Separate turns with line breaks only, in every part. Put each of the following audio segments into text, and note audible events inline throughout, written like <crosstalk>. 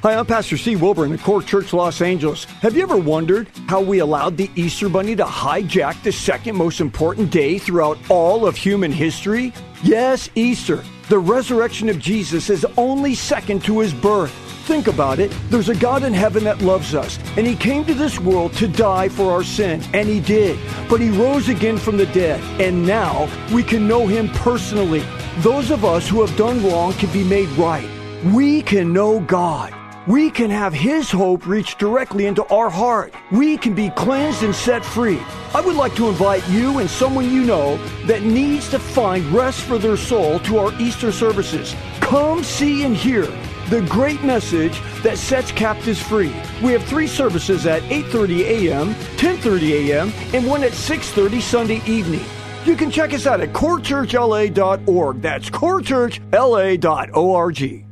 Hi, I'm Pastor Steve Wilbur in the Core Church Los Angeles. Have you ever wondered how we allowed the Easter Bunny to hijack the second most important day throughout all of human history? Yes, Easter. The resurrection of Jesus is only second to his birth. Think about it. There's a God in heaven that loves us, and he came to this world to die for our sin, and he did. But he rose again from the dead, and now we can know him personally. Those of us who have done wrong can be made right. We can know God we can have His hope reach directly into our heart. We can be cleansed and set free. I would like to invite you and someone you know that needs to find rest for their soul to our Easter services. Come see and hear the great message that sets captives free. We have three services at 8:30 a.m., 10:30 a.m., and one at 6:30 Sunday evening. You can check us out at corechurchla.org. That's corechurchla.org.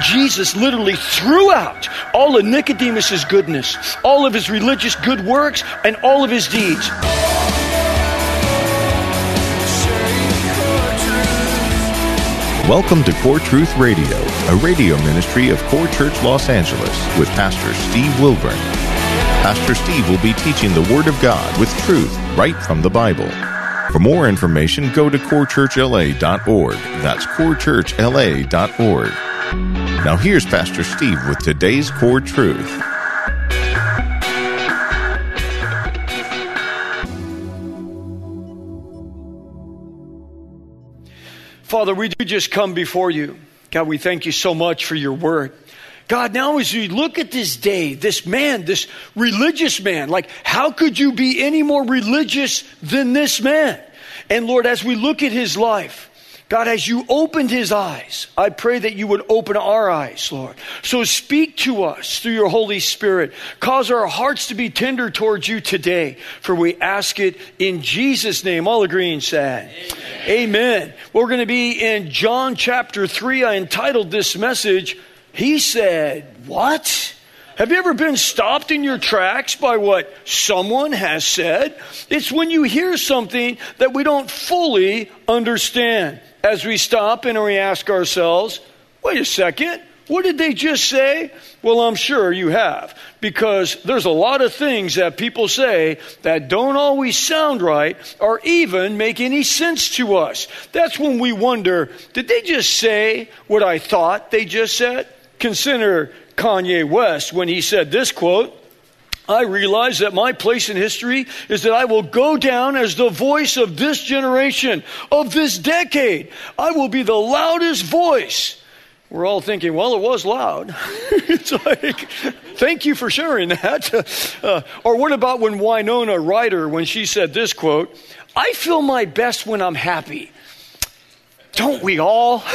Jesus literally threw out all of Nicodemus's goodness, all of his religious good works, and all of his deeds.
Welcome to Core Truth Radio, a radio ministry of Core Church Los Angeles with Pastor Steve Wilburn. Pastor Steve will be teaching the Word of God with truth right from the Bible. For more information, go to corechurchla.org. That's corechurchla.org. Now, here's Pastor Steve with today's core truth.
Father, we do just come before you. God, we thank you so much for your word. God, now as we look at this day, this man, this religious man, like, how could you be any more religious than this man? And Lord, as we look at his life, God, as you opened his eyes, I pray that you would open our eyes, Lord. So speak to us through your Holy Spirit. Cause our hearts to be tender towards you today, for we ask it in Jesus' name. All agree and say, Amen. Amen. We're going to be in John chapter 3. I entitled this message, He Said, What? Have you ever been stopped in your tracks by what someone has said? It's when you hear something that we don't fully understand as we stop and we ask ourselves, wait a second, what did they just say? Well, I'm sure you have, because there's a lot of things that people say that don't always sound right or even make any sense to us. That's when we wonder, did they just say what I thought they just said? Consider Kanye West when he said this quote, I realize that my place in history is that I will go down as the voice of this generation, of this decade. I will be the loudest voice. We're all thinking, well, it was loud. <laughs> it's like, thank you for sharing that. <laughs> Uh, or what about when Winona Ryder, when she said this quote, I feel my best when I'm happy. Don't we all? <laughs>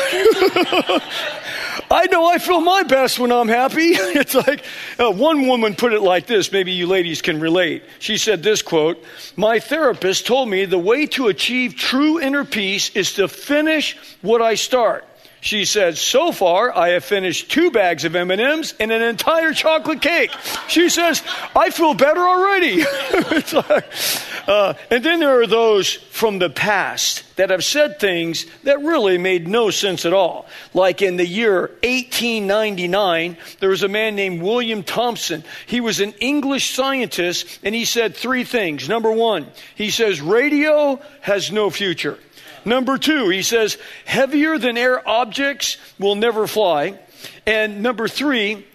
I know I feel my best when I'm happy. <laughs> it's like uh, one woman put it like this. Maybe you ladies can relate. She said this quote, "My therapist told me the way to achieve true inner peace is to finish what I start." She said, "So far, I have finished two bags of M&Ms and an entire chocolate cake." She says, "I feel better already." <laughs> uh, and then there are those from the past that have said things that really made no sense at all. Like in the year 1899, there was a man named William Thomson. He was an English scientist, and he said three things. Number one, he says radio has no future. Number two, he says heavier than air objects will never fly. And number three,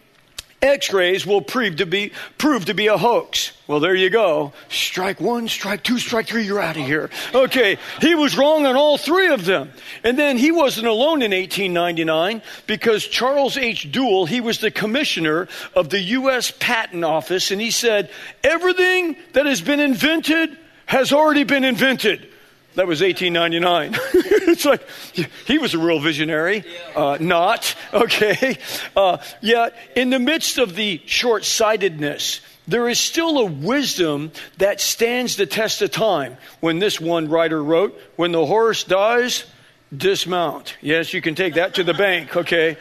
X-rays will prove to be prove to be a hoax. Well, there you go. Strike one, strike two, strike three, you're out of here. Okay, he was wrong on all three of them. And then he wasn't alone in 1899 because Charles H. Duell, he was the commissioner of the U.S. Patent Office, and he said, everything that has been invented has already been invented. That was 1899. <laughs> it's like he was a real visionary. Uh, not okay. Uh, yet, in the midst of the short-sightedness, there is still a wisdom that stands the test of time. When this one writer wrote, "When the horse dies, dismount. Yes, you can take that to the bank, <laughs> okay?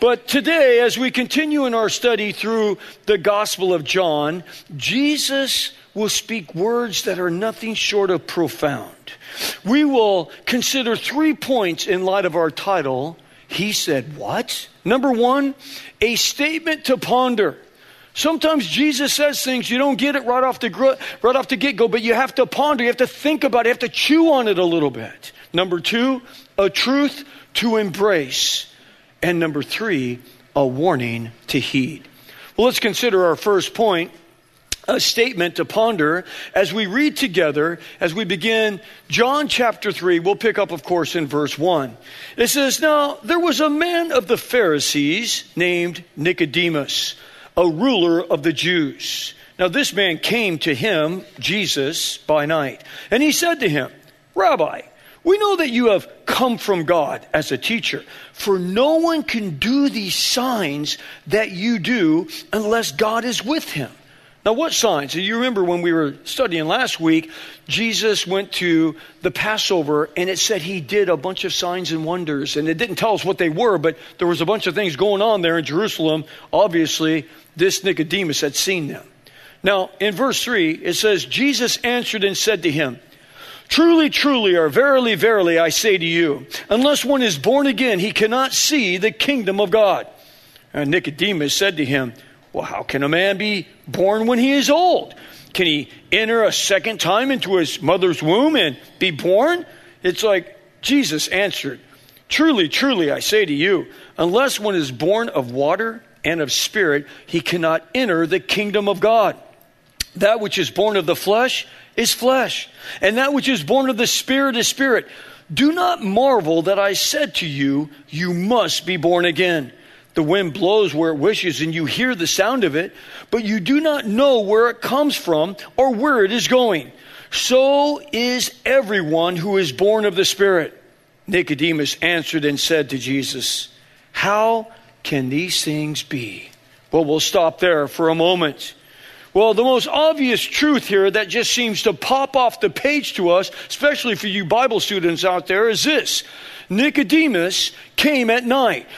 But today, as we continue in our study through the Gospel of John, Jesus will speak words that are nothing short of profound. We will consider three points in light of our title. He said, What? Number one, a statement to ponder. Sometimes Jesus says things you don't get it right off the right off the get go, but you have to ponder, you have to think about it, you have to chew on it a little bit. Number two, a truth to embrace. And number three, a warning to heed. Well, let's consider our first point a statement to ponder as we read together as we begin John chapter 3. We'll pick up, of course, in verse 1. It says, Now there was a man of the Pharisees named Nicodemus, a ruler of the Jews. Now this man came to him, Jesus, by night, and he said to him, Rabbi, we know that you have come from God as a teacher, for no one can do these signs that you do unless God is with him. Now, what signs? You remember when we were studying last week, Jesus went to the Passover and it said he did a bunch of signs and wonders. And it didn't tell us what they were, but there was a bunch of things going on there in Jerusalem. Obviously, this Nicodemus had seen them. Now, in verse 3, it says, Jesus answered and said to him, Truly, truly, or verily, verily, I say to you, unless one is born again, he cannot see the kingdom of God. And Nicodemus said to him, Well, how can a man be born when he is old? Can he enter a second time into his mother's womb and be born? It's like Jesus answered, Truly, truly, I say to you, unless one is born of water and of spirit, he cannot enter the kingdom of God. That which is born of the flesh is flesh, and that which is born of the Spirit is spirit. Do not marvel that I said to you, You must be born again. The wind blows where it wishes, and you hear the sound of it, but you do not know where it comes from or where it is going. So is everyone who is born of the Spirit. Nicodemus answered and said to Jesus, How can these things be? Well, we'll stop there for a moment. Well, the most obvious truth here that just seems to pop off the page to us, especially for you Bible students out there, is this Nicodemus came at night,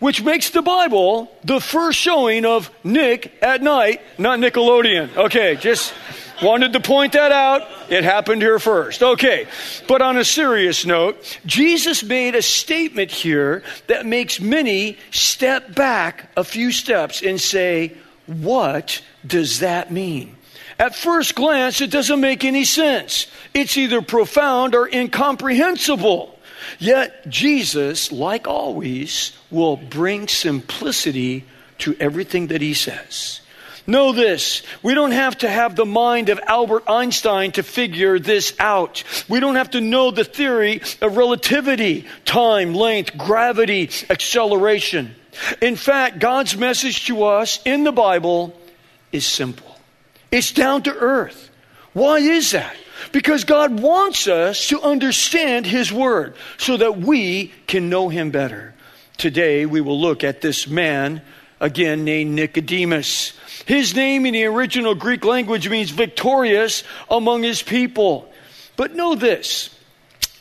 which, makes the Bible the first showing of Nick at Nite, not Nickelodeon. Okay, just wanted to point that out. It happened here first. Okay, but on a serious note, Jesus made a statement here that makes many step back a few steps and say, What does that mean? At first glance, it doesn't make any sense. It's either profound or incomprehensible. Yet, Jesus, like always, will bring simplicity to everything that he says. Know this. We don't have to have the mind of Albert Einstein to figure this out. We don't have to know the theory of relativity, time, length, gravity, acceleration. In fact, God's message to us in the Bible is simple. It's down to earth. Why is that? Because God wants us to understand His Word so that we can know Him better. Today we will look at this man, again named Nicodemus. His name in the original Greek language means victorious among his people. But know this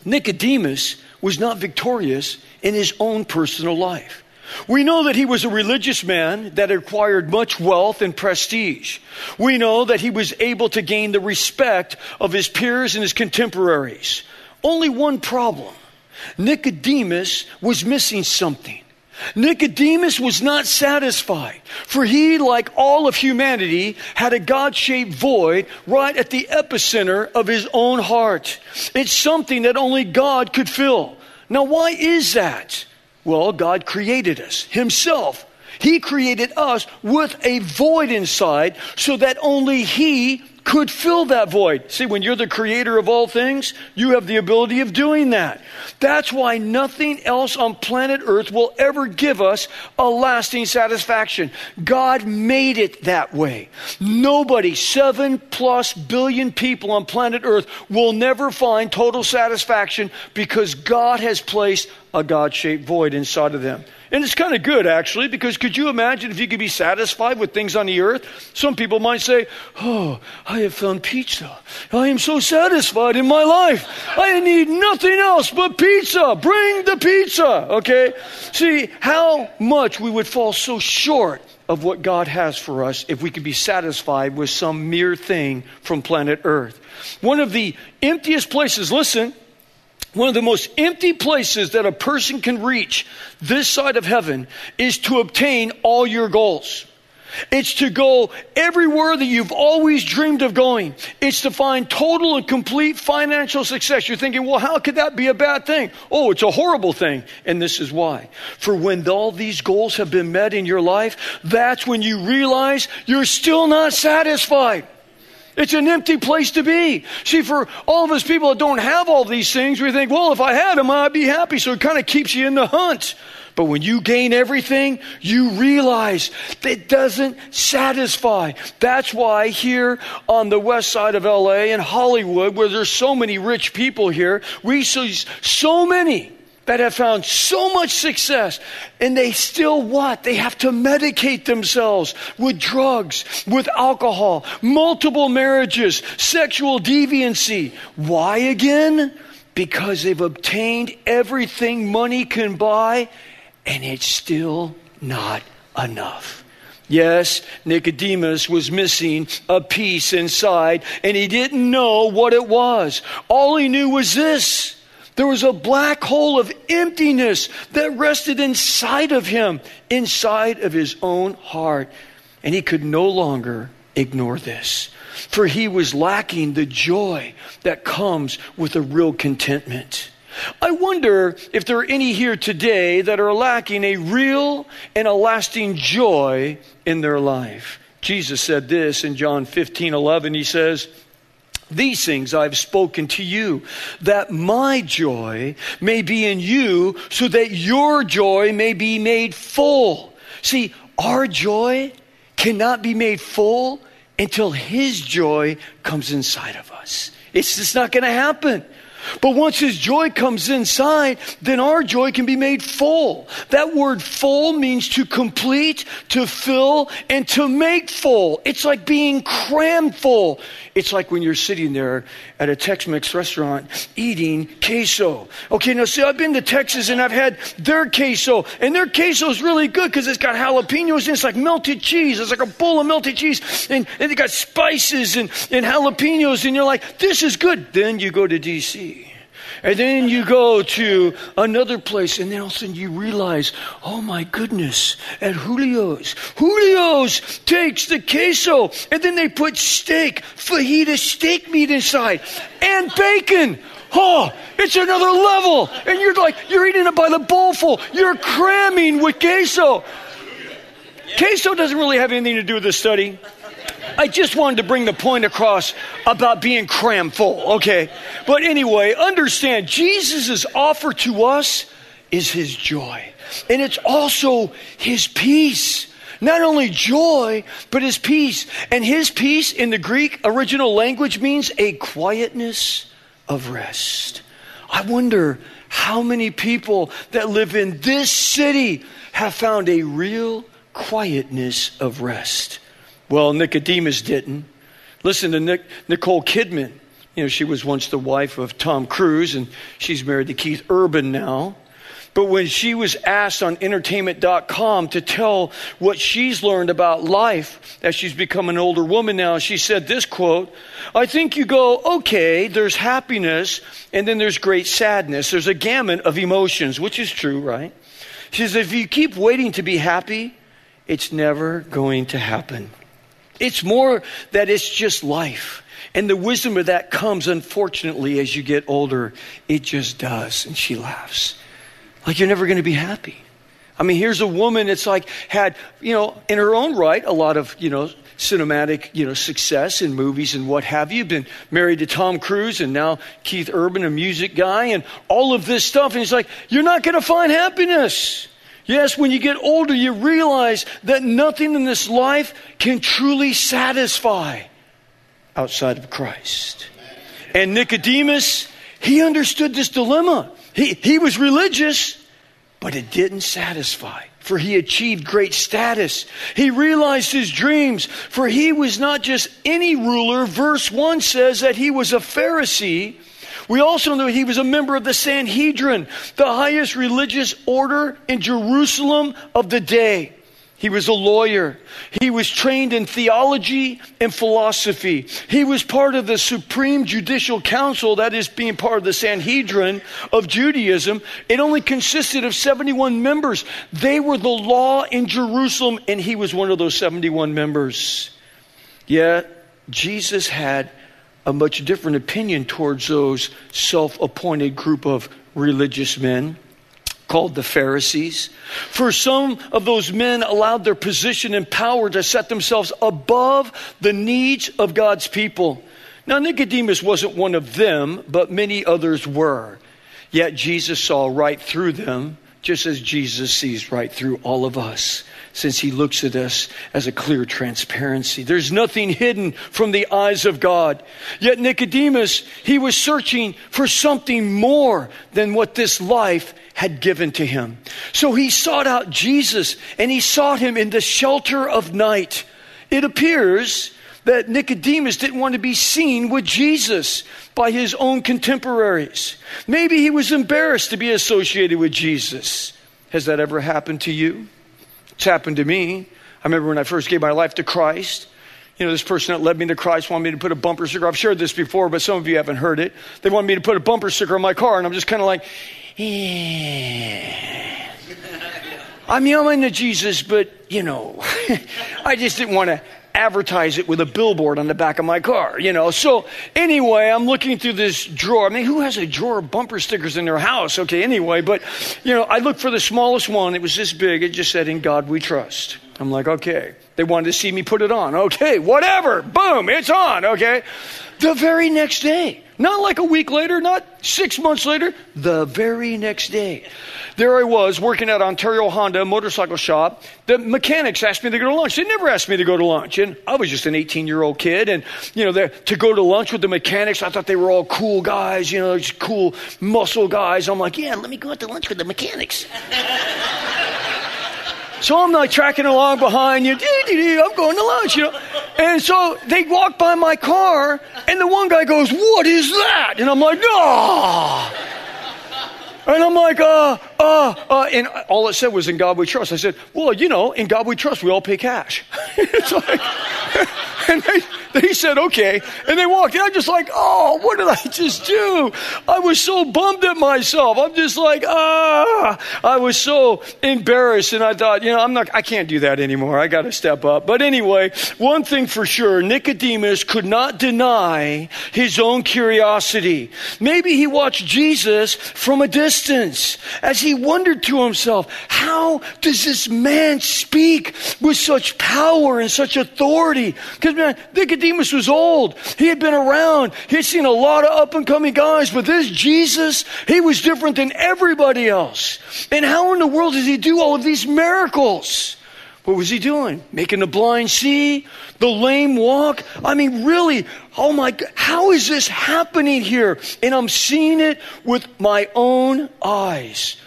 Nicodemus was not victorious in his own personal life. We know that he was a religious man that acquired much wealth and prestige. We know that he was able to gain the respect of his peers and his contemporaries. Only one problem Nicodemus was missing something. Nicodemus was not satisfied, for he, like all of humanity, had a God shaped void right at the epicenter of his own heart. It's something that only God could fill. Now, why is that? Well, God created us Himself He created us with a void inside so that only He could fill that void. See, when you're the creator of all things, you have the ability of doing that. That's why nothing else on planet Earth will ever give us a lasting satisfaction. God made it that way. Nobody, seven plus billion people on planet Earth, will never find total satisfaction because God has placed a God shaped void inside of them. And it's kind of good, actually, because could you imagine if you could be satisfied with things on the earth? Some people might say, Oh, I have found pizza. I am so satisfied in my life. I need nothing else but pizza. Bring the pizza. Okay? See how much we would fall so short of what God has for us if we could be satisfied with some mere thing from planet Earth. One of the emptiest places, listen, one of the most empty places that a person can reach this side of heaven is to obtain all your goals. It's to go everywhere that you've always dreamed of going. It's to find total and complete financial success. You're thinking, well, how could that be a bad thing? Oh, it's a horrible thing. And this is why. For when all these goals have been met in your life, that's when you realize you're still not satisfied. It's an empty place to be. See, for all of us people that don't have all these things, we think, well, if I had them, I'd be happy. So it kind of keeps you in the hunt. But when you gain everything, you realize it doesn't satisfy. That's why here on the west side of LA in Hollywood, where there's so many rich people here, we see so many that have found so much success and they still what? They have to medicate themselves with drugs, with alcohol, multiple marriages, sexual deviancy. Why again? Because they've obtained everything money can buy and it's still not enough. Yes, Nicodemus was missing a piece inside and he didn't know what it was. All he knew was this there was a black hole of emptiness that rested inside of him, inside of his own heart. And he could no longer ignore this. For he was lacking the joy that comes with a real contentment. I wonder if there are any here today that are lacking a real and a lasting joy in their life. Jesus said this in John 15 11. He says, these things I've spoken to you, that my joy may be in you, so that your joy may be made full. See, our joy cannot be made full until His joy comes inside of us. It's just not going to happen. But once His joy comes inside, then our joy can be made full. That word full means to complete, to fill, and to make full. It's like being crammed full. It's like when you're sitting there at a Tex Mex restaurant eating queso. Okay, now see, I've been to Texas and I've had their queso, and their queso is really good because it's got jalapenos and it's like melted cheese. It's like a bowl of melted cheese, and, and they got spices and, and jalapenos, and you're like, this is good. Then you go to D.C. And then you go to another place, and then all of a sudden you realize, oh my goodness, at Julio's, Julio's takes the queso, and then they put steak, fajita steak meat inside, and bacon. Oh, it's another level. And you're like, you're eating it by the bowlful. You're cramming with queso. Queso doesn't really have anything to do with the study. I just wanted to bring the point across about being crammed full, okay? But anyway, understand Jesus' offer to us is his joy. And it's also his peace. Not only joy, but his peace. And his peace in the Greek original language means a quietness of rest. I wonder how many people that live in this city have found a real quietness of rest. Well, Nicodemus didn't. Listen to Nick, Nicole Kidman. You know, she was once the wife of Tom Cruise, and she's married to Keith Urban now. But when she was asked on entertainment.com to tell what she's learned about life as she's become an older woman now, she said this quote I think you go, okay, there's happiness, and then there's great sadness. There's a gamut of emotions, which is true, right? She says, if you keep waiting to be happy, it's never going to happen. It's more that it's just life. And the wisdom of that comes, unfortunately, as you get older. It just does. And she laughs. Like you're never going to be happy. I mean, here's a woman that's like had, you know, in her own right, a lot of, you know, cinematic, you know, success in movies and what have you. Been married to Tom Cruise and now Keith Urban, a music guy, and all of this stuff. And he's like, you're not going to find happiness. Yes, when you get older, you realize that nothing in this life can truly satisfy outside of Christ. And Nicodemus, he understood this dilemma. He, he was religious, but it didn't satisfy for he achieved great status. He realized his dreams, for he was not just any ruler. Verse 1 says that he was a Pharisee. We also know he was a member of the Sanhedrin, the highest religious order in Jerusalem of the day. He was a lawyer. He was trained in theology and philosophy. He was part of the Supreme Judicial Council, that is, being part of the Sanhedrin of Judaism. It only consisted of 71 members. They were the law in Jerusalem, and he was one of those 71 members. Yet, Jesus had a much different opinion towards those self appointed group of religious men called the Pharisees. For some of those men allowed their position and power to set themselves above the needs of God's people. Now, Nicodemus wasn't one of them, but many others were. Yet Jesus saw right through them, just as Jesus sees right through all of us since he looks at us as a clear transparency. There's nothing hidden from the eyes of God. Yet Nicodemus, he was searching for something more than what this life had given to him. So he sought out Jesus and he sought him in the shelter of night. It appears that Nicodemus didn't want to be seen with Jesus by his own contemporaries. Maybe he was embarrassed to be associated with Jesus. Has that ever happened to you? It's happened to me. I remember when I first gave my life to Christ. You know, this person that led me to Christ wanted me to put a bumper sticker. I've shared this before, but some of you haven't heard it. They wanted me to put a bumper sticker on my car, and I'm just kind of like, eh. <laughs> I'm yelling to Jesus, but, you know, <laughs> I just didn't want to advertise it with a billboard on the back of my car, you know. So anyway, I'm looking through this drawer. I mean, who has a drawer of bumper stickers in their house? Okay, anyway, but you know, I looked for the smallest one. It was this big. It just said, "In God We Trust." I'm like, okay. They wanted to see me put it on. Okay, whatever. Boom, it's on. Okay. The very next day, not like a week later, not six months later, the very next day. There I was working at Ontario Honda motorcycle shop. The mechanics asked me to go to lunch. They never asked me to go to lunch. And I was just an 18 year old kid. And, you know, to go to lunch with the mechanics, I thought they were all cool guys, you know, just cool muscle guys. I'm like, yeah, let me go out to lunch with the mechanics. So I'm like tracking along behind you. I'm going to lunch, you know. And so they walk by my car, and the one guy goes, What is that? And I'm like, Ah. Oh. And I'm like, uh, uh, uh, and all it said was, in God we trust. I said, well, you know, in God we trust, we all pay cash. <laughs> it's like, <laughs> and they, they said, okay. And they walked. And I'm just like, oh, what did I just do? I was so bummed at myself. I'm just like, ah. I was so embarrassed. And I thought, you know, I'm not, I can't do that anymore. I got to step up. But anyway, one thing for sure, Nicodemus could not deny his own curiosity. Maybe he watched Jesus from a distance as he wondered to himself, how does this man speak with such power and such authority? Because man, Nicodemus Nicodemus was old. He had been around. He had seen a lot of up and coming guys, but this Jesus, he was different than everybody else. And how in the world did he do all of these miracles? What was he doing? Making the blind see, the lame walk? I mean, really, oh my God, how is this happening here? And I'm seeing it with my own eyes.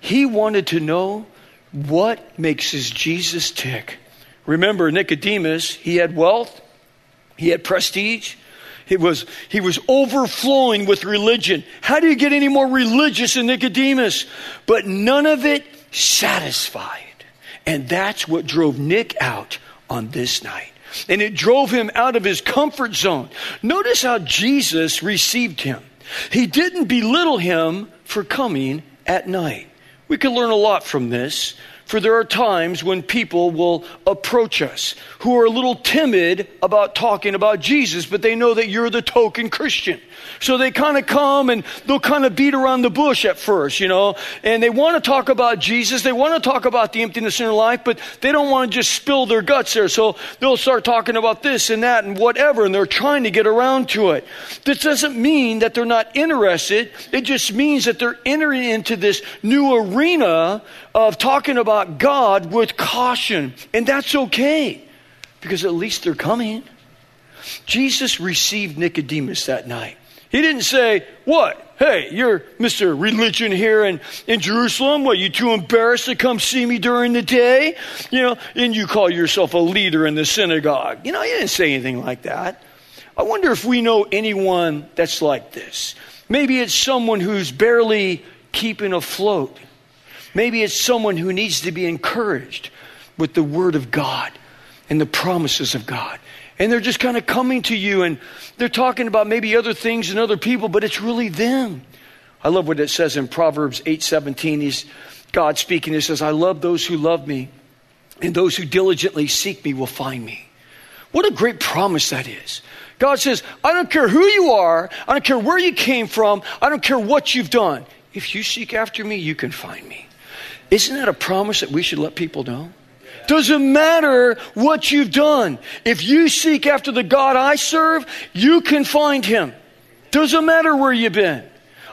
He wanted to know what makes his Jesus tick. Remember, Nicodemus, he had wealth, he had prestige. He was, he was overflowing with religion. How do you get any more religious than Nicodemus? But none of it satisfied. And that's what drove Nick out on this night. And it drove him out of his comfort zone. Notice how Jesus received him. He didn't belittle him for coming at night. We can learn a lot from this. For there are times when people will approach us who are a little timid about talking about Jesus, but they know that you're the token Christian. So they kind of come and they'll kind of beat around the bush at first, you know, and they want to talk about Jesus. They want to talk about the emptiness in their life, but they don't want to just spill their guts there. So they'll start talking about this and that and whatever, and they're trying to get around to it. This doesn't mean that they're not interested. It just means that they're entering into this new arena of talking about God with caution. And that's okay because at least they're coming. Jesus received Nicodemus that night. He didn't say, What? Hey, you're Mr. Religion here in, in Jerusalem. What, you too embarrassed to come see me during the day? You know, and you call yourself a leader in the synagogue. You know, he didn't say anything like that. I wonder if we know anyone that's like this. Maybe it's someone who's barely keeping afloat. Maybe it's someone who needs to be encouraged with the Word of God and the promises of God. And they're just kind of coming to you and they're talking about maybe other things and other people, but it's really them. I love what it says in Proverbs 8:17. He's God speaking. He says, "I love those who love me, and those who diligently seek me will find me." What a great promise that is. God says, I don't care who you are, I don't care where you came from, I don't care what you've done. If you seek after me, you can find me. Isn't that a promise that we should let people know? Doesn't matter what you've done. If you seek after the God I serve, you can find him. Doesn't matter where you've been.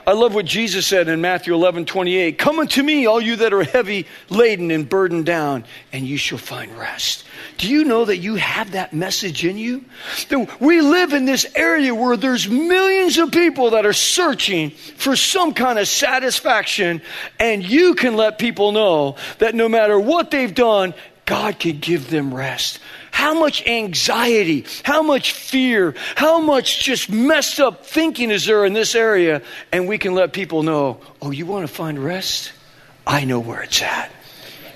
I love what Jesus said in Matthew 11, 28. Come unto me, all you that are heavy laden and burdened down, and you shall find rest. Do you know that you have that message in you? That we live in this area where there's millions of people that are searching for some kind of satisfaction, and you can let people know that no matter what they've done, God can give them rest. How much anxiety, how much fear, how much just messed up thinking is there in this area? And we can let people know, oh, you want to find rest? I know where it's at.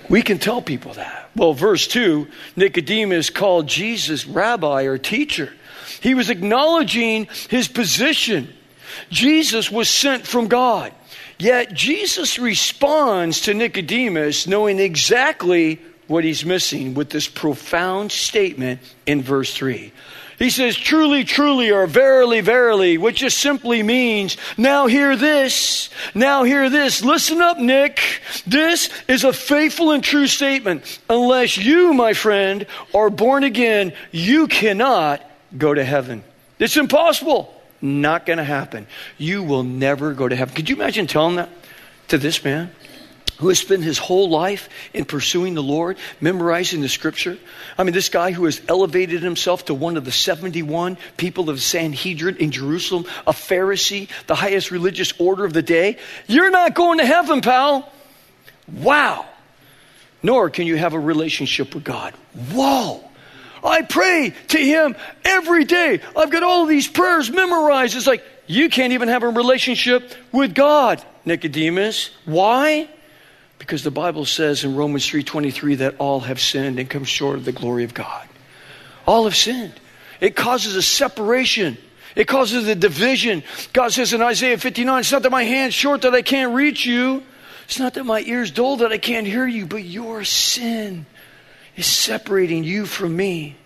We can tell people that. Well, verse 2 Nicodemus called Jesus rabbi or teacher. He was acknowledging his position. Jesus was sent from God. Yet Jesus responds to Nicodemus knowing exactly what he's missing with this profound statement in verse 3. He says, truly, truly, or verily, verily, which just simply means, now hear this, now hear this. Listen up, Nick. This is a faithful and true statement. Unless you, my friend, are born again, you cannot go to heaven. It's impossible. Not going to happen. You will never go to heaven. Could you imagine telling that to this man? Who has spent his whole life in pursuing the Lord, memorizing the scripture. I mean, this guy who has elevated himself to one of the 71 people of Sanhedrin in Jerusalem, a Pharisee, the highest religious order of the day. You're not going to heaven, pal. Wow. Nor can you have a relationship with God. Whoa. I pray to Him every day. I've got all these prayers memorized. It's like, you can't even have a relationship with God, Nicodemus. Why? Because the Bible says in Romans 3:23 that all have sinned and come short of the glory of God. All have sinned. It causes a separation. It causes a division. God says in Isaiah 59, it's not that my hand's short that I can't reach you. It's not that my ear's dull that I can't hear you, but your sin is separating you from me.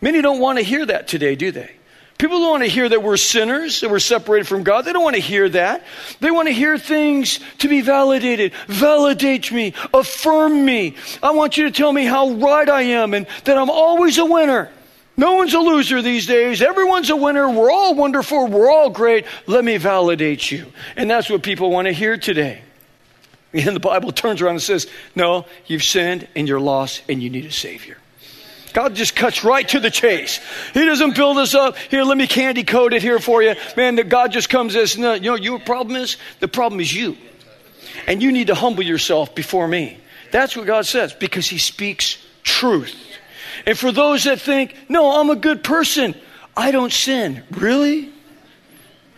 Many don't want to hear that today, do they? People don't want to hear that we're sinners, that we're separated from God. They don't want to hear that. They want to hear things to be validated. Validate me. Affirm me. I want you to tell me how right I am and that I'm always a winner. No one's a loser these days. Everyone's a winner. We're all wonderful. We're all great. Let me validate you. And that's what people want to hear today. And the Bible turns around and says, No, you've sinned and you're lost and you need a Savior. God just cuts right to the chase. He doesn't build us up. Here, let me candy coat it here for you. Man, that God just comes as, no, you know, your problem is? The problem is you. And you need to humble yourself before me. That's what God says because He speaks truth. And for those that think, no, I'm a good person, I don't sin. Really?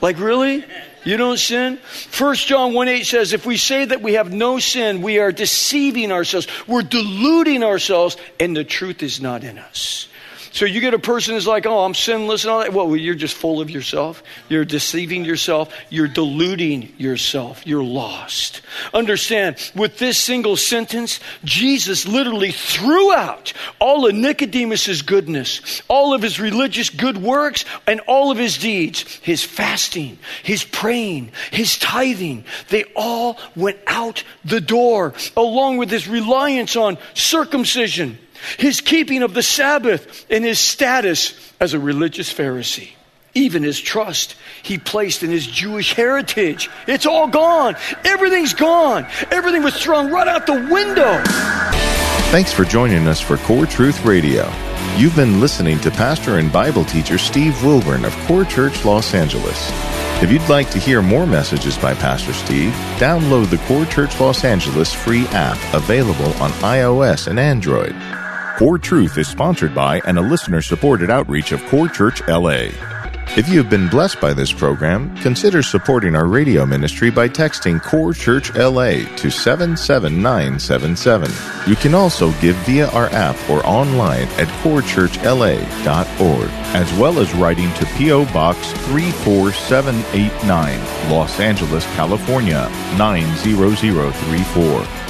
Like, really? You don't sin? 1 John 1 8 says, if we say that we have no sin, we are deceiving ourselves. We're deluding ourselves, and the truth is not in us. So you get a person who's like, oh, I'm sinless and all that. Well, you're just full of yourself. You're deceiving yourself. You're deluding yourself. You're lost. Understand, with this single sentence, Jesus literally threw out all of Nicodemus's goodness, all of his religious good works, and all of his deeds. His fasting, his praying, his tithing, they all went out the door, along with his reliance on circumcision his keeping of the Sabbath, and his status as a religious Pharisee. Even his trust he placed in his Jewish heritage. It's all gone. Everything's gone. Everything was thrown right out the window.
Thanks for joining us for Core Truth Radio. You've been listening to pastor and Bible teacher Steve Wilburn of Core Church Los Angeles. If you'd like to hear more messages by Pastor Steve, download the Core Church Los Angeles free app available on iOS and Android. Core Truth is sponsored by and a listener supported outreach of Core Church LA. If you have been blessed by this program, consider supporting our radio ministry by texting Core Church LA to 77977. You can also give via our app or online at corechurchla.org, as well as writing to P.O. Box 34789, Los Angeles, California 90034.